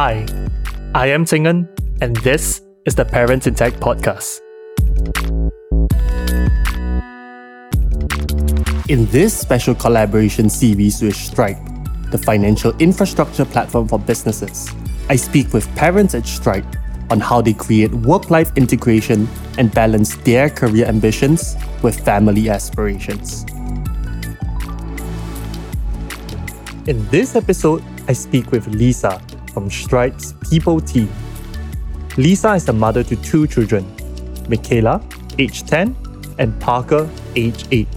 Hi, I am Tingan, and this is the Parents in Tech podcast. In this special collaboration series with Stripe, the financial infrastructure platform for businesses, I speak with parents at Stripe on how they create work life integration and balance their career ambitions with family aspirations. In this episode, I speak with Lisa from Stripe's People team. Lisa is a mother to two children, Mikayla, age 10, and Parker, age 8.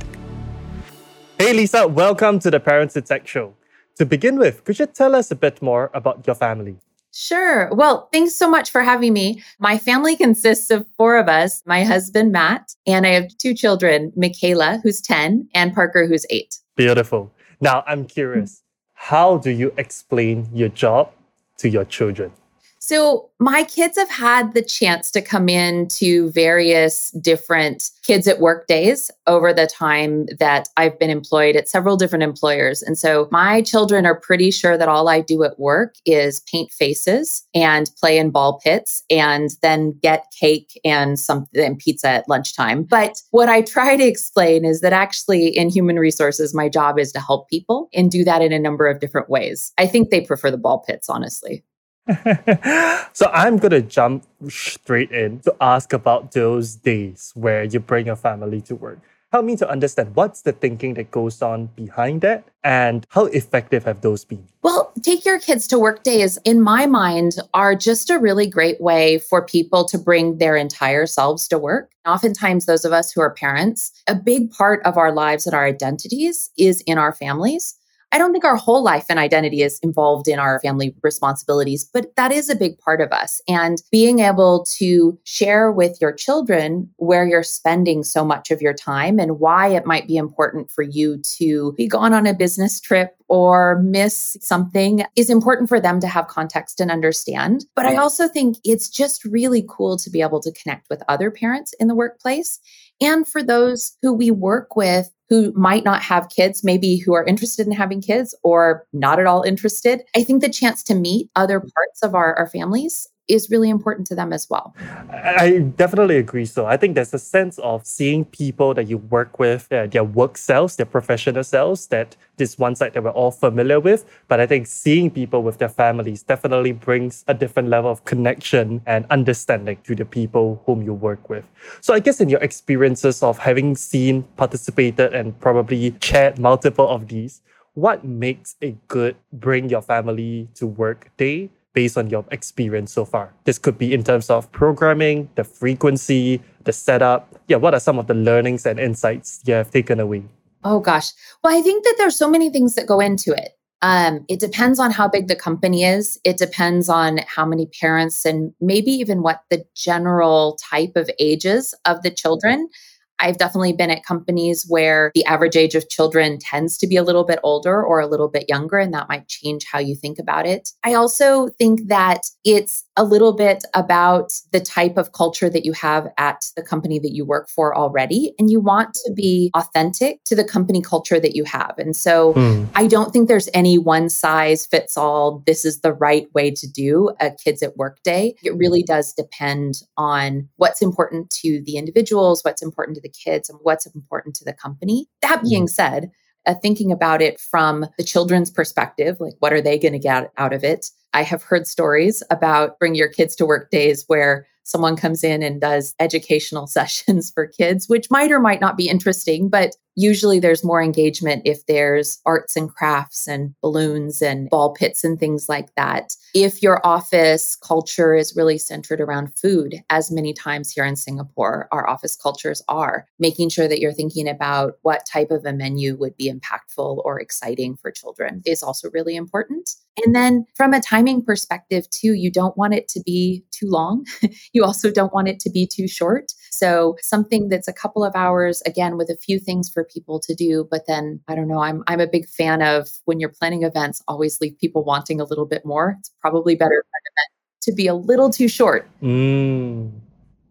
Hey Lisa, welcome to the Parents in Tech Show. To begin with, could you tell us a bit more about your family? Sure. Well, thanks so much for having me. My family consists of four of us my husband, Matt, and I have two children Mikayla, who's 10, and Parker, who's 8. Beautiful. Now, I'm curious, mm. how do you explain your job to your children? So, my kids have had the chance to come in to various different kids at work days over the time that I've been employed at several different employers. And so, my children are pretty sure that all I do at work is paint faces and play in ball pits and then get cake and something and pizza at lunchtime. But what I try to explain is that actually in human resources, my job is to help people and do that in a number of different ways. I think they prefer the ball pits, honestly. so I'm gonna jump straight in to ask about those days where you bring your family to work. Help me to understand what's the thinking that goes on behind that and how effective have those been? Well, take your kids to work days, in my mind, are just a really great way for people to bring their entire selves to work. Oftentimes, those of us who are parents, a big part of our lives and our identities is in our families. I don't think our whole life and identity is involved in our family responsibilities, but that is a big part of us. And being able to share with your children where you're spending so much of your time and why it might be important for you to be gone on a business trip or miss something is important for them to have context and understand. But I also think it's just really cool to be able to connect with other parents in the workplace and for those who we work with who might not have kids, maybe who are interested in having kids or not at all interested. I think the chance to meet other parts of our, our families is really important to them as well. I definitely agree. So I think there's a sense of seeing people that you work with, uh, their work selves, their professional selves, that this one side that we're all familiar with. But I think seeing people with their families definitely brings a different level of connection and understanding to the people whom you work with. So I guess in your experiences of having seen, participated, and probably chaired multiple of these, what makes a good bring your family to work day based on your experience so far? This could be in terms of programming, the frequency, the setup. Yeah, what are some of the learnings and insights you have taken away? Oh gosh. Well, I think that there's so many things that go into it. Um, it depends on how big the company is. It depends on how many parents and maybe even what the general type of ages of the children. I've definitely been at companies where the average age of children tends to be a little bit older or a little bit younger, and that might change how you think about it. I also think that it's a little bit about the type of culture that you have at the company that you work for already. And you want to be authentic to the company culture that you have. And so mm. I don't think there's any one size fits all. This is the right way to do a kids at work day. It really does depend on what's important to the individuals, what's important to the kids, and what's important to the company. That being mm. said, uh, thinking about it from the children's perspective, like what are they going to get out of it? I have heard stories about bring your kids to work days where someone comes in and does educational sessions for kids, which might or might not be interesting, but usually there's more engagement if there's arts and crafts and balloons and ball pits and things like that. If your office culture is really centered around food, as many times here in Singapore, our office cultures are, making sure that you're thinking about what type of a menu would be impactful or exciting for children is also really important. And then from a timing perspective, too, you don't want it to be too long. you also don't want it to be too short. So something that's a couple of hours, again, with a few things for people to do. But then I don't know, I'm I'm a big fan of when you're planning events, always leave people wanting a little bit more. It's probably better to be a little too short. Mm.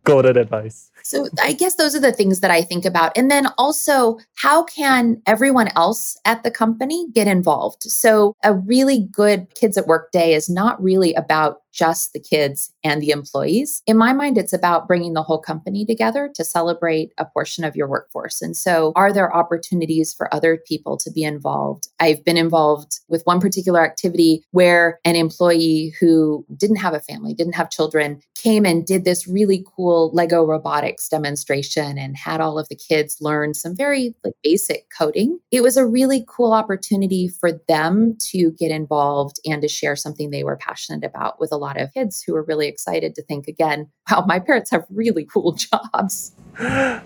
golden advice. So I guess those are the things that I think about. And then also, how can everyone else at the company get involved? So a really good kids at work day is not really about just the kids and the employees. In my mind, it's about bringing the whole company together to celebrate a portion of your workforce. And so, are there opportunities for other people to be involved? I've been involved with one particular activity where an employee who didn't have a family, didn't have children, came and did this really cool Lego robotics demonstration and had all of the kids learn some very like, basic coding. It was a really cool opportunity for them to get involved and to share something they were passionate about with a lot of kids who are really excited to think again, wow, my parents have really cool jobs.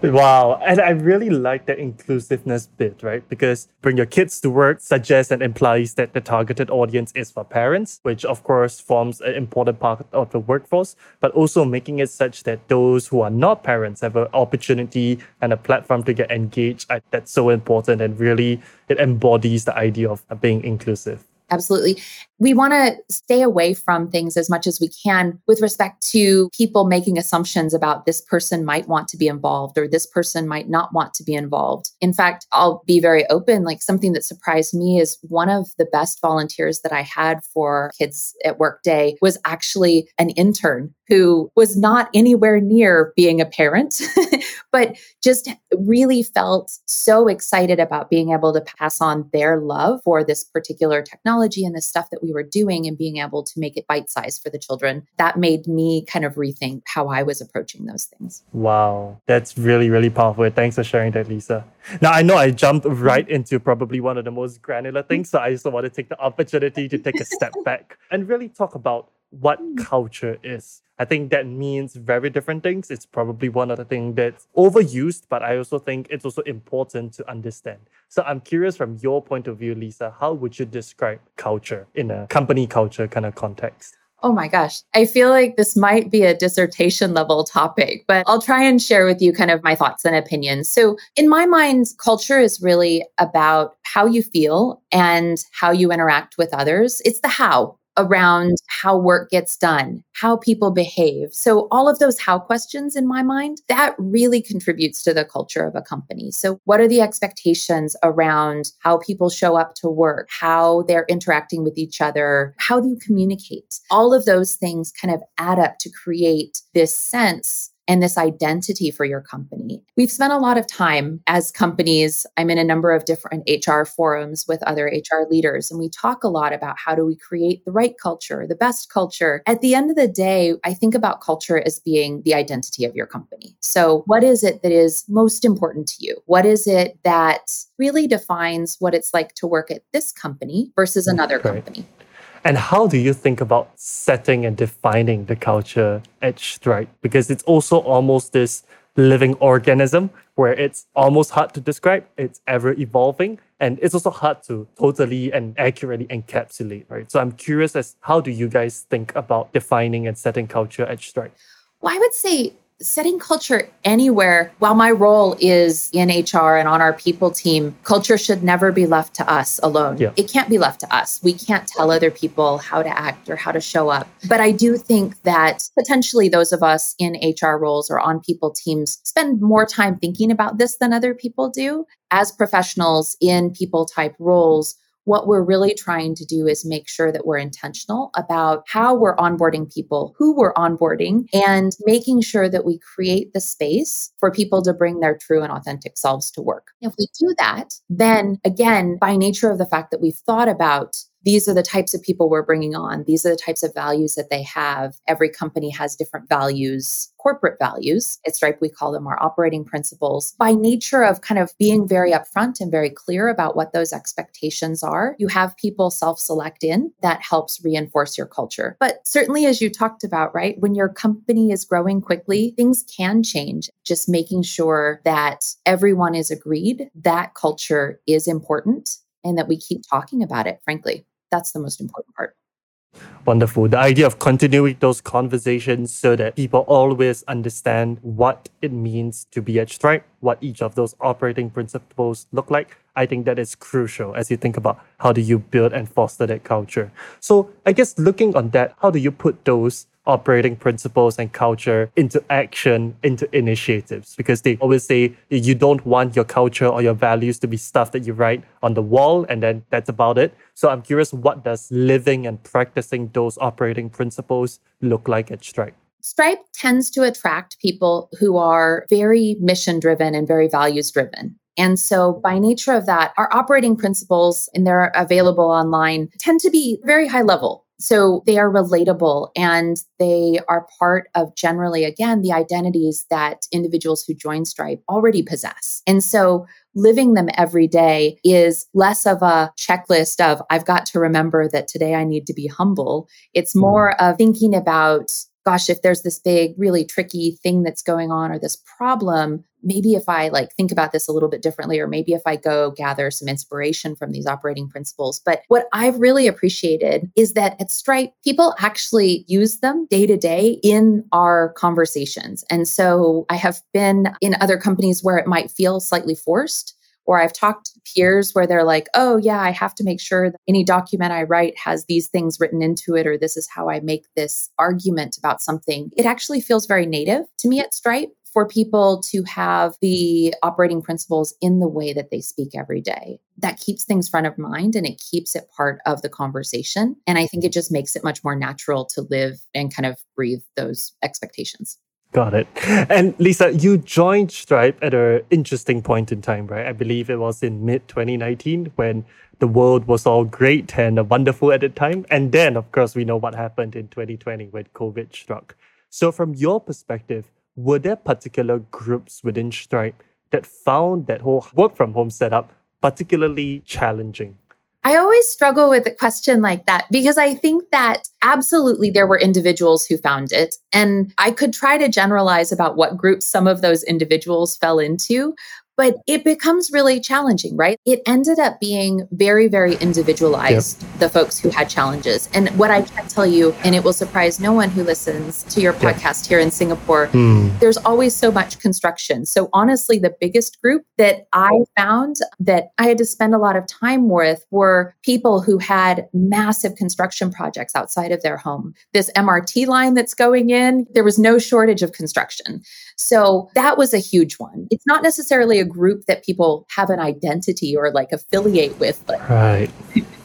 wow. And I really like the inclusiveness bit, right? Because bring your kids to work suggests and implies that the targeted audience is for parents, which of course forms an important part of the workforce, but also making it such that those who are not parents have an opportunity and a platform to get engaged. That's so important and really it embodies the idea of being inclusive. Absolutely. We want to stay away from things as much as we can with respect to people making assumptions about this person might want to be involved or this person might not want to be involved. In fact, I'll be very open. Like something that surprised me is one of the best volunteers that I had for Kids at Work Day was actually an intern who was not anywhere near being a parent, but just really felt so excited about being able to pass on their love for this particular technology and the stuff that we were doing and being able to make it bite sized for the children. That made me kind of rethink how I was approaching those things. Wow, that's really, really powerful. Thanks for sharing that, Lisa. Now, I know I jumped right into probably one of the most granular things, so I just want to take the opportunity to take a step back and really talk about what hmm. culture is. I think that means very different things. It's probably one of the things that's overused, but I also think it's also important to understand. So I'm curious from your point of view, Lisa, how would you describe culture in a company culture kind of context? Oh my gosh. I feel like this might be a dissertation level topic, but I'll try and share with you kind of my thoughts and opinions. So, in my mind, culture is really about how you feel and how you interact with others. It's the how around how work gets done, how people behave. So, all of those how questions in my mind, that really contributes to the culture of a company. So, what are the expectations around how people show up to work, how they're interacting with each other, how do you communicate? All of those things kind of add up to create this sense and this identity for your company. We've spent a lot of time as companies. I'm in a number of different HR forums with other HR leaders, and we talk a lot about how do we create the right culture, the best culture. At the end of the day, I think about culture as being the identity of your company. So, what is it that is most important to you? What is it that really defines what it's like to work at this company versus another company? And how do you think about setting and defining the culture at Stripe? Because it's also almost this living organism where it's almost hard to describe, it's ever evolving, and it's also hard to totally and accurately encapsulate, right? So I'm curious as how do you guys think about defining and setting culture at Stripe? Well, I would say setting culture anywhere, while my role is in HR and on our people team, culture should never be left to us alone. Yeah. It can't be left to us. We can't tell other people how to act or how to show up. But I do think that potentially those of us in HR roles or on people teams spend more time thinking about this than other people do. As professionals in people type roles, what we're really trying to do is make sure that we're intentional about how we're onboarding people, who we're onboarding, and making sure that we create the space for people to bring their true and authentic selves to work. If we do that, then again, by nature of the fact that we've thought about these are the types of people we're bringing on. These are the types of values that they have. Every company has different values, corporate values. At Stripe, we call them our operating principles. By nature of kind of being very upfront and very clear about what those expectations are, you have people self select in that helps reinforce your culture. But certainly, as you talked about, right, when your company is growing quickly, things can change. Just making sure that everyone is agreed that culture is important and that we keep talking about it, frankly that's the most important part. Wonderful. The idea of continuing those conversations so that people always understand what it means to be at Stripe, what each of those operating principles look like. I think that is crucial as you think about how do you build and foster that culture. So I guess looking on that, how do you put those operating principles and culture into action, into initiatives, because they always say you don't want your culture or your values to be stuff that you write on the wall and then that's about it. So I'm curious, what does living and practicing those operating principles look like at Stripe? Stripe tends to attract people who are very mission driven and very values driven. And so, by nature of that, our operating principles, and they're available online, tend to be very high level. So they are relatable and they are part of generally, again, the identities that individuals who join Stripe already possess. And so living them every day is less of a checklist of, I've got to remember that today I need to be humble. It's hmm. more of thinking about gosh, if there's this big, really tricky thing that's going on or this problem, maybe if I like think about this a little bit differently, or maybe if I go gather some inspiration from these operating principles. But what I've really appreciated is that at Stripe, people actually use them day to day in our conversations. And so I have been in other companies where it might feel slightly forced or I've talked to peers where they're like, oh, yeah, I have to make sure that any document I write has these things written into it, or this is how I make this argument about something. It actually feels very native to me at Stripe for people to have the operating principles in the way that they speak every day. That keeps things front of mind and it keeps it part of the conversation. And I think it just makes it much more natural to live and kind of breathe those expectations. Got it. And Lisa, you joined Stripe at an interesting point in time, right? I believe it was in mid 2019 when the world was all great and wonderful at the time. And then, of course, we know what happened in 2020 when COVID struck. So, from your perspective, were there particular groups within Stripe that found that whole work from home setup particularly challenging? I always struggle with a question like that because I think that absolutely there were individuals who found it. And I could try to generalize about what groups some of those individuals fell into. But it becomes really challenging, right? It ended up being very, very individualized, yep. the folks who had challenges. And what I can tell you, and it will surprise no one who listens to your podcast yep. here in Singapore, mm. there's always so much construction. So, honestly, the biggest group that I found that I had to spend a lot of time with were people who had massive construction projects outside of their home. This MRT line that's going in, there was no shortage of construction. So, that was a huge one. It's not necessarily a group that people have an identity or like affiliate with. Like, right.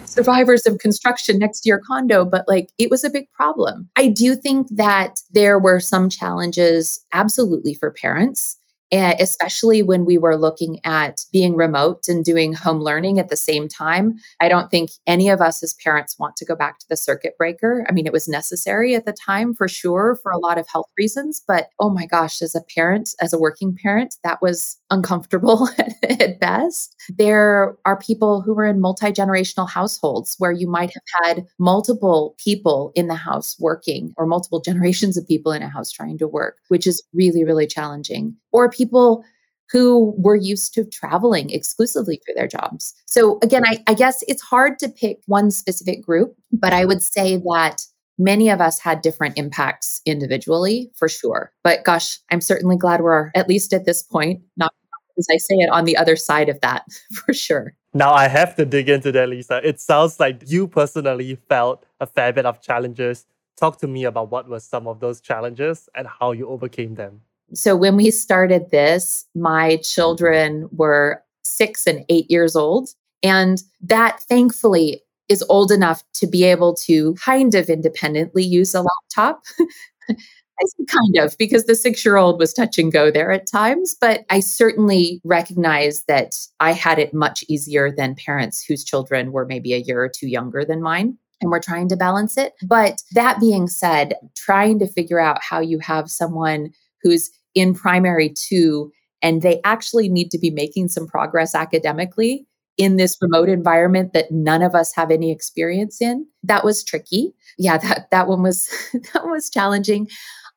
survivors of construction next to your condo, but like it was a big problem. I do think that there were some challenges, absolutely, for parents especially when we were looking at being remote and doing home learning at the same time. I don't think any of us as parents want to go back to the circuit breaker. I mean, it was necessary at the time for sure for a lot of health reasons, but oh my gosh, as a parent, as a working parent, that was uncomfortable at best. There are people who are in multi generational households where you might have had multiple people in the house working or multiple generations of people in a house trying to work, which is really, really challenging. Or people who were used to traveling exclusively for their jobs. So, again, I, I, guess it's hard to pick one specific group, but I would say that many of us had different impacts individually for sure. But gosh, I'm certainly glad we're at least at this point, not as I say it, on the other side of that for sure. Now, I have to dig into that, Lisa. It sounds like you personally felt a fair bit of challenges. Talk to me about what were some of those challenges and how you overcame them. So when we started this, my children were six and eight years old. And that thankfully is old enough to be able to kind of independently use a laptop. I say kind of because the six year old was touch and go there at times, but I certainly recognize that I had it much easier than parents whose children were maybe a year or two younger than mine and we're trying to balance it. But that being said, trying to figure out how you have someone who's in primary two and they actually need to be making some progress academically in this remote environment that none of us have any experience in. That was tricky. Yeah that that one was that was challenging.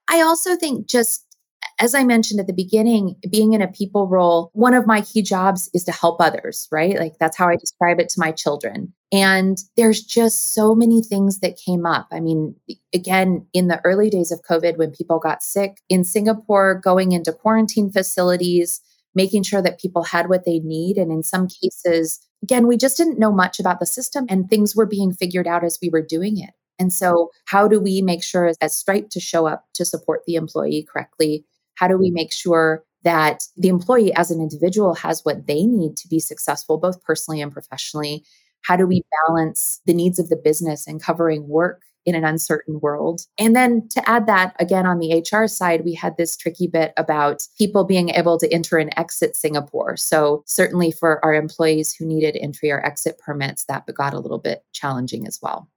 I also think just as I mentioned at the beginning, being in a people role, one of my key jobs is to help others, right? Like that's how I describe it to my children. And there's just so many things that came up. I mean, again, in the early days of COVID, when people got sick in Singapore, going into quarantine facilities, making sure that people had what they need. And in some cases, again, we just didn't know much about the system and things were being figured out as we were doing it. And so, how do we make sure as Stripe to show up to support the employee correctly? How do we make sure that the employee as an individual has what they need to be successful, both personally and professionally? How do we balance the needs of the business and covering work in an uncertain world. And then to add that again on the HR side, we had this tricky bit about people being able to enter and exit Singapore. So, certainly for our employees who needed entry or exit permits, that got a little bit challenging as well.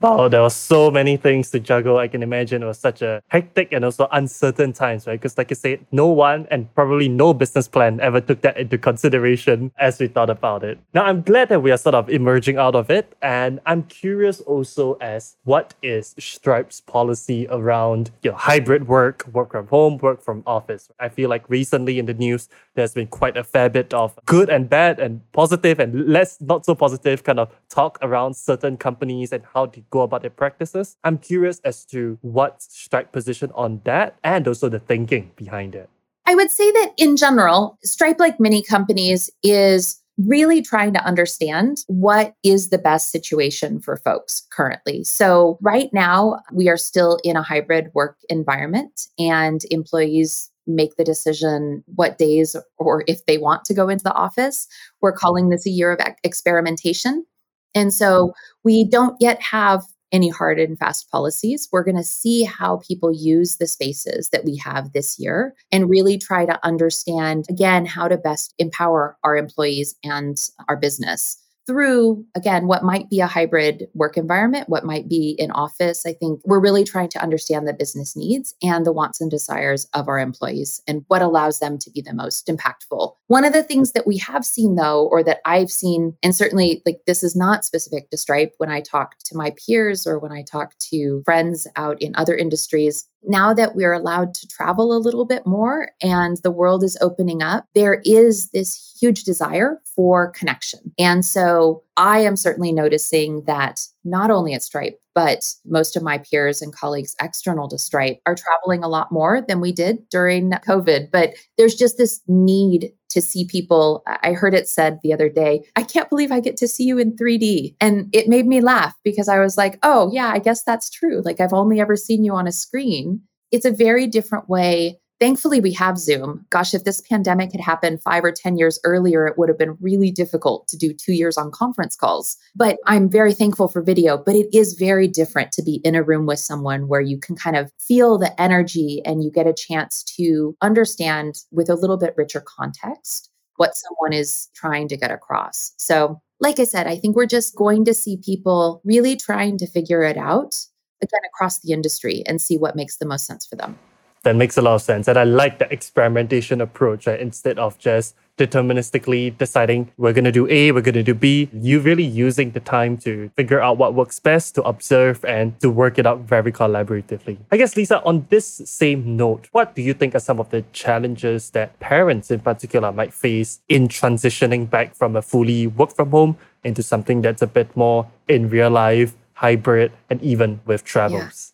Wow, there were so many things to juggle. I can imagine it was such a hectic and also uncertain times, right? Because, like I said, no one and probably no business plan ever took that into consideration as we thought about it. Now, I'm glad that we are sort of emerging out of it. And I'm curious also as what is Stripe's policy around you know, hybrid work, work from home, work from office? I feel like recently in the news, there's been quite a fair bit of good and bad and positive and less not so positive kind of talk around certain companies and how to go about their practices. I'm curious as to what's Stripe position on that and also the thinking behind it. I would say that in general, Stripe, like many companies, is really trying to understand what is the best situation for folks currently. So, right now, we are still in a hybrid work environment, and employees make the decision what days or if they want to go into the office. We're calling this a year of experimentation. And so we don't yet have any hard and fast policies. We're going to see how people use the spaces that we have this year and really try to understand, again, how to best empower our employees and our business through again what might be a hybrid work environment what might be in office i think we're really trying to understand the business needs and the wants and desires of our employees and what allows them to be the most impactful one of the things that we have seen though or that i've seen and certainly like this is not specific to stripe when i talk to my peers or when i talk to friends out in other industries now that we're allowed to travel a little bit more and the world is opening up, there is this huge desire for connection. And so I am certainly noticing that not only at Stripe, but most of my peers and colleagues external to Stripe are traveling a lot more than we did during COVID. But there's just this need to see people. I heard it said the other day, I can't believe I get to see you in 3D. And it made me laugh because I was like, oh, yeah, I guess that's true. Like I've only ever seen you on a screen. It's a very different way Thankfully, we have Zoom. Gosh, if this pandemic had happened five or 10 years earlier, it would have been really difficult to do two years on conference calls. But I'm very thankful for video. But it is very different to be in a room with someone where you can kind of feel the energy and you get a chance to understand with a little bit richer context what someone is trying to get across. So, like I said, I think we're just going to see people really trying to figure it out again across the industry and see what makes the most sense for them that makes a lot of sense. And I like the experimentation approach right? instead of just deterministically deciding we're going to do A, we're going to do B. You're really using the time to figure out what works best, to observe and to work it out very collaboratively. I guess, Lisa, on this same note, what do you think are some of the challenges that parents in particular might face in transitioning back from a fully work from home into something that's a bit more in real life, hybrid, and even with travels? Yeah.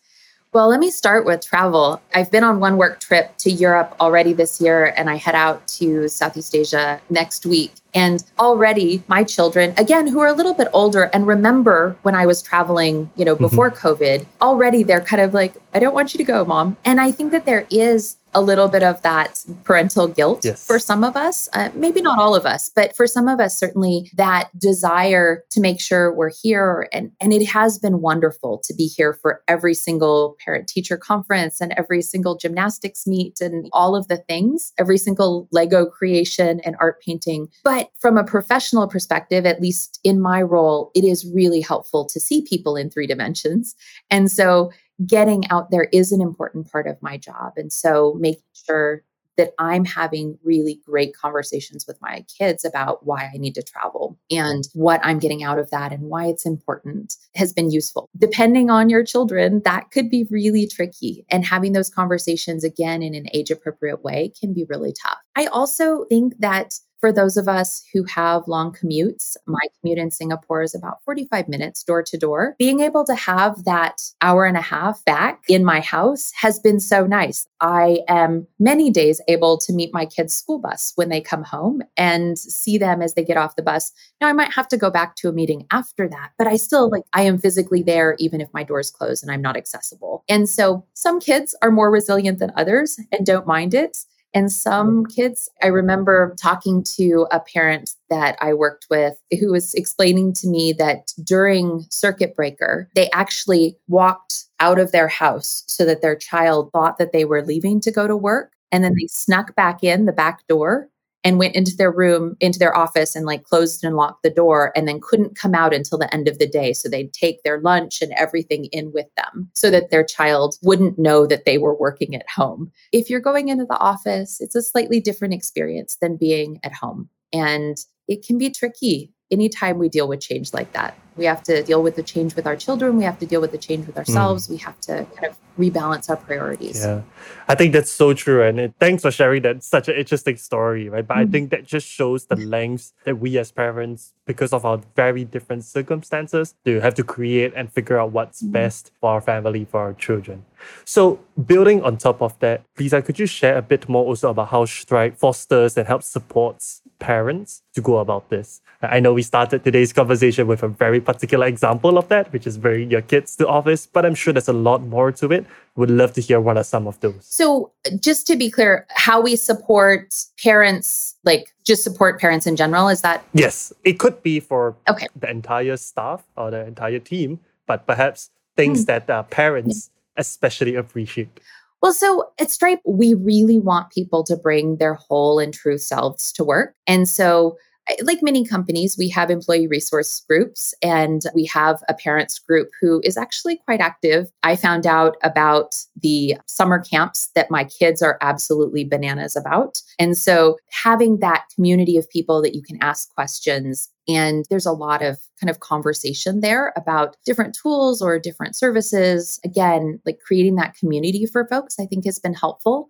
Well, let me start with travel. I've been on one work trip to Europe already this year, and I head out to Southeast Asia next week. And already my children, again, who are a little bit older and remember when I was traveling, you know, mm-hmm. before mm-hmm. COVID, already they're kind of like, I don't want you to go, mom. And I think that there is a little bit of that parental guilt yes. for some of us. Uh, maybe not all of us, but for some of us, certainly that desire to make sure we're here. And, and it has been wonderful to be here for every single parent teacher conference and every single gymnastics meet and all of the things, every single Lego creation and art painting. But from a professional perspective, at least in my role, it is really helpful to see people in three dimensions. And so getting out there is an important part of my job. And so making sure that I'm having really great conversations with my kids about why I need to travel and what I'm getting out of that and why it's important has been useful. Depending on your children, that could be really tricky. And having those conversations again in an age appropriate way can be really tough. I also think that for those of us who have long commutes, my commute in Singapore is about 45 minutes door to door. Being able to have that hour and a half back in my house has been so nice. I am many days able to meet my kids' school bus when they come home and see them as they get off the bus. Now, I might have to go back to a meeting after that, but I still like, I am physically there even if my door's closed and I'm not accessible. And so some kids are more resilient than others and don't mind it. And some kids, I remember talking to a parent that I worked with who was explaining to me that during circuit breaker, they actually walked out of their house so that their child thought that they were leaving to go to work. And then they snuck back in the back door and went into their room, into their office, and like closed and locked the door, and then couldn't come out until the end of the day. So they'd take their lunch and everything in with them so that their child wouldn't know that they were working at home. If you're going into the office, it's a slightly different experience than being at home. And it can be tricky anytime we deal with change like that. We have to deal with the change with our children. We have to deal with the change with ourselves. Mm. We have to kind of rebalance our priorities. Yeah, I think that's so true. And it, thanks for sharing that such an interesting story, right? But mm. I think that just shows the lengths that we as parents, because of our very different circumstances, do have to create and figure out what's mm. best for our family, for our children. So, building on top of that, Lisa, could you share a bit more also about how Stripe fosters and helps supports parents to go about this? I know we started today's conversation with a very particular example of that, which is bringing your kids to office, but I'm sure there's a lot more to it. Would love to hear what are some of those. So, just to be clear, how we support parents, like just support parents in general, is that? Yes, it could be for okay. the entire staff or the entire team, but perhaps things mm. that uh, parents yeah. especially appreciate. Well, so at Stripe, we really want people to bring their whole and true selves to work. And so like many companies, we have employee resource groups and we have a parents group who is actually quite active. I found out about the summer camps that my kids are absolutely bananas about. And so having that community of people that you can ask questions and there's a lot of kind of conversation there about different tools or different services. Again, like creating that community for folks, I think has been helpful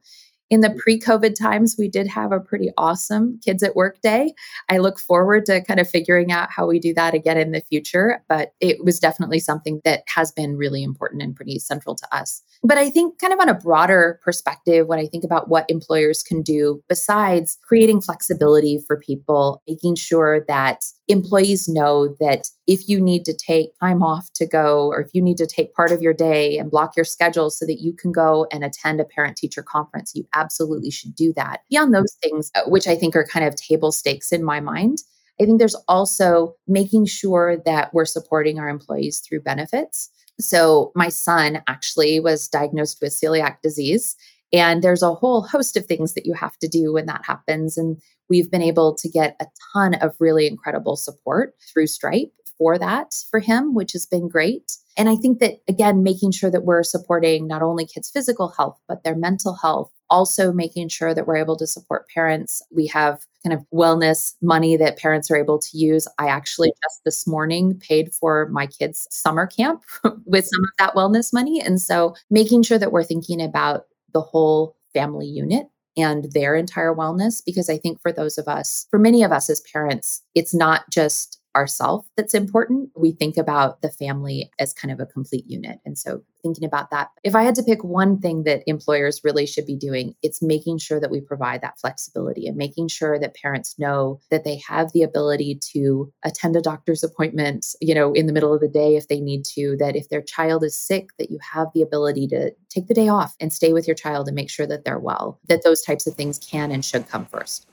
in the pre COVID times, we did have a pretty awesome Kids at Work Day. I look forward to kind of figuring out how we do that again in the future, but it was definitely something that has been really important and pretty central to us. But I think, kind of on a broader perspective, when I think about what employers can do besides creating flexibility for people, making sure that employees know that if you need to take time off to go, or if you need to take part of your day and block your schedule so that you can go and attend a parent teacher conference, you absolutely should do that. Beyond those things, uh, which I think are kind of table stakes in my mind, I think there's also making sure that we're supporting our employees through benefits. So, my son actually was diagnosed with celiac disease. And there's a whole host of things that you have to do when that happens. And we've been able to get a ton of really incredible support through Stripe for that for him, which has been great. And I think that, again, making sure that we're supporting not only kids' physical health, but their mental health, also making sure that we're able to support parents. We have kind of wellness money that parents are able to use. I actually just this morning paid for my kids' summer camp with some of that wellness money. And so making sure that we're thinking about the whole family unit and their entire wellness, because I think for those of us, for many of us as parents, it's not just ourself that's important. We think about the family as kind of a complete unit. And so thinking about that, if I had to pick one thing that employers really should be doing, it's making sure that we provide that flexibility and making sure that parents know that they have the ability to attend a doctor's appointment, you know, in the middle of the day if they need to, that if their child is sick, that you have the ability to take the day off and stay with your child and make sure that they're well, that those types of things can and should come first.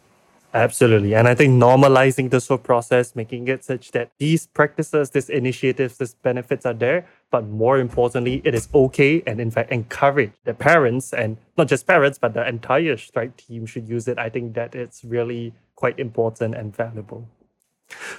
Absolutely. And I think normalizing this whole process, making it such that these practices, these initiatives, these benefits are there, but more importantly, it is okay and in fact encourage the parents and not just parents, but the entire Stripe team should use it. I think that it's really quite important and valuable.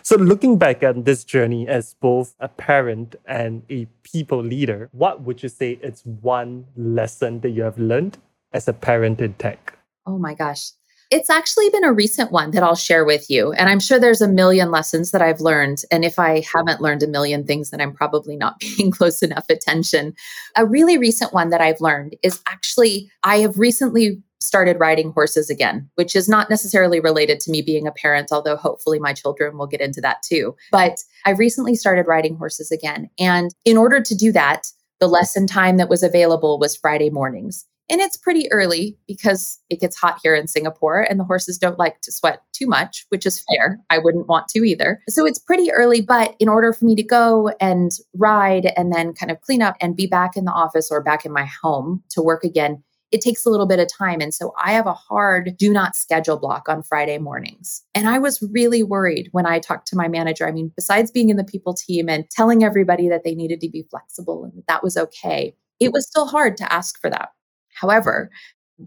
So, looking back at this journey as both a parent and a people leader, what would you say is one lesson that you have learned as a parent in tech? Oh my gosh. It's actually been a recent one that I'll share with you. And I'm sure there's a million lessons that I've learned. And if I haven't learned a million things, then I'm probably not paying close enough attention. A really recent one that I've learned is actually, I have recently started riding horses again, which is not necessarily related to me being a parent, although hopefully my children will get into that too. But I recently started riding horses again. And in order to do that, the lesson time that was available was Friday mornings. And it's pretty early because it gets hot here in Singapore and the horses don't like to sweat too much, which is fair. I wouldn't want to either. So it's pretty early, but in order for me to go and ride and then kind of clean up and be back in the office or back in my home to work again, it takes a little bit of time. And so I have a hard do not schedule block on Friday mornings. And I was really worried when I talked to my manager. I mean, besides being in the people team and telling everybody that they needed to be flexible and that that was okay, it was still hard to ask for that. However,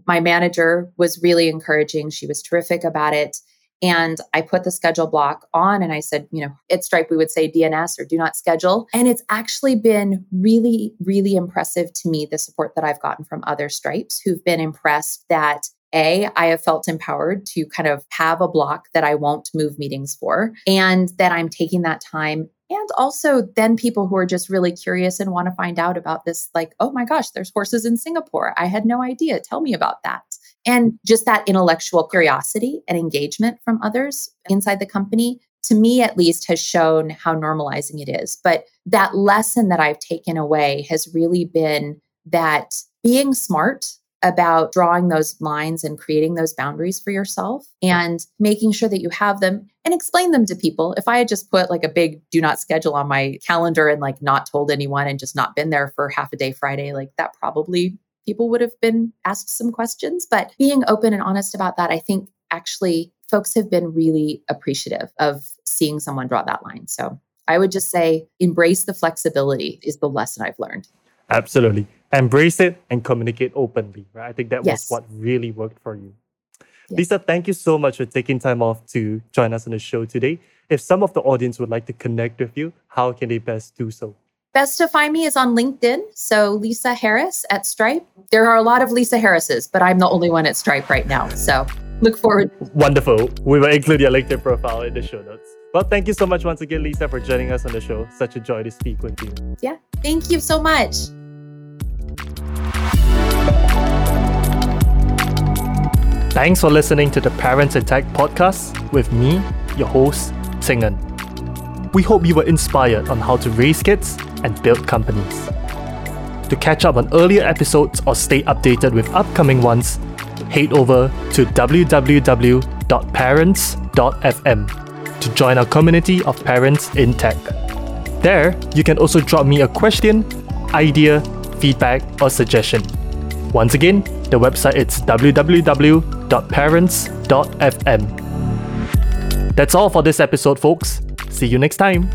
my manager was really encouraging. She was terrific about it. And I put the schedule block on and I said, you know, at Stripe, we would say DNS or do not schedule. And it's actually been really, really impressive to me the support that I've gotten from other Stripes who've been impressed that a, I have felt empowered to kind of have a block that I won't move meetings for, and that I'm taking that time and also then people who are just really curious and want to find out about this like oh my gosh there's horses in singapore. I had no idea. Tell me about that. And just that intellectual curiosity and engagement from others inside the company to me at least has shown how normalizing it is. But that lesson that i've taken away has really been that being smart about drawing those lines and creating those boundaries for yourself and making sure that you have them and explain them to people. If I had just put like a big do not schedule on my calendar and like not told anyone and just not been there for half a day Friday, like that probably people would have been asked some questions. But being open and honest about that, I think actually folks have been really appreciative of seeing someone draw that line. So I would just say embrace the flexibility is the lesson I've learned. Absolutely embrace it and communicate openly, right? I think that yes. was what really worked for you. Yes. Lisa, thank you so much for taking time off to join us on the show today. If some of the audience would like to connect with you, how can they best do so? Best to find me is on LinkedIn. So Lisa Harris at Stripe. There are a lot of Lisa Harrises, but I'm the only one at Stripe right now. So look forward. Wonderful. We will include your LinkedIn profile in the show notes. Well, thank you so much once again, Lisa, for joining us on the show. Such a joy to speak with you. Yeah. Thank you so much. Thanks for listening to the Parents in Tech podcast with me, your host, Tsing We hope you were inspired on how to raise kids and build companies. To catch up on earlier episodes or stay updated with upcoming ones, head over to www.parents.fm to join our community of parents in tech. There, you can also drop me a question, idea, feedback, or suggestion. Once again, the website is www.parents.fm. That's all for this episode, folks. See you next time.